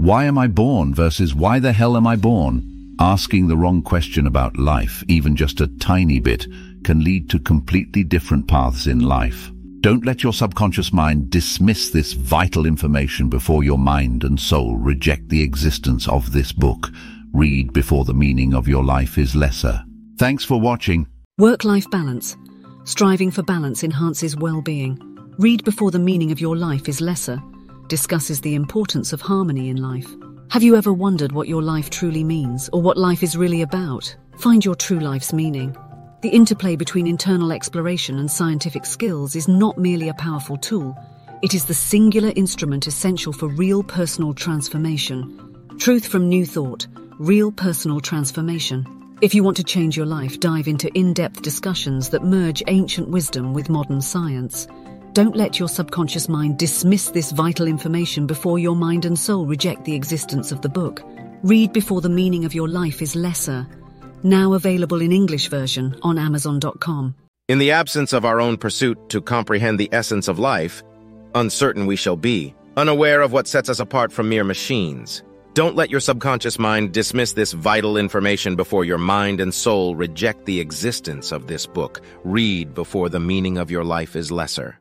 Why am I born versus why the hell am I born? Asking the wrong question about life, even just a tiny bit, can lead to completely different paths in life. Don't let your subconscious mind dismiss this vital information before your mind and soul reject the existence of this book. Read before the meaning of your life is lesser. Thanks for watching. Work-life balance. Striving for balance enhances well-being. Read before the meaning of your life is lesser. Discusses the importance of harmony in life. Have you ever wondered what your life truly means or what life is really about? Find your true life's meaning. The interplay between internal exploration and scientific skills is not merely a powerful tool, it is the singular instrument essential for real personal transformation. Truth from New Thought Real Personal Transformation. If you want to change your life, dive into in depth discussions that merge ancient wisdom with modern science. Don't let your subconscious mind dismiss this vital information before your mind and soul reject the existence of the book. Read before the meaning of your life is lesser now available in English version on Amazon.com. In the absence of our own pursuit to comprehend the essence of life, uncertain we shall be, unaware of what sets us apart from mere machines. Don't let your subconscious mind dismiss this vital information before your mind and soul reject the existence of this book. Read before the meaning of your life is lesser.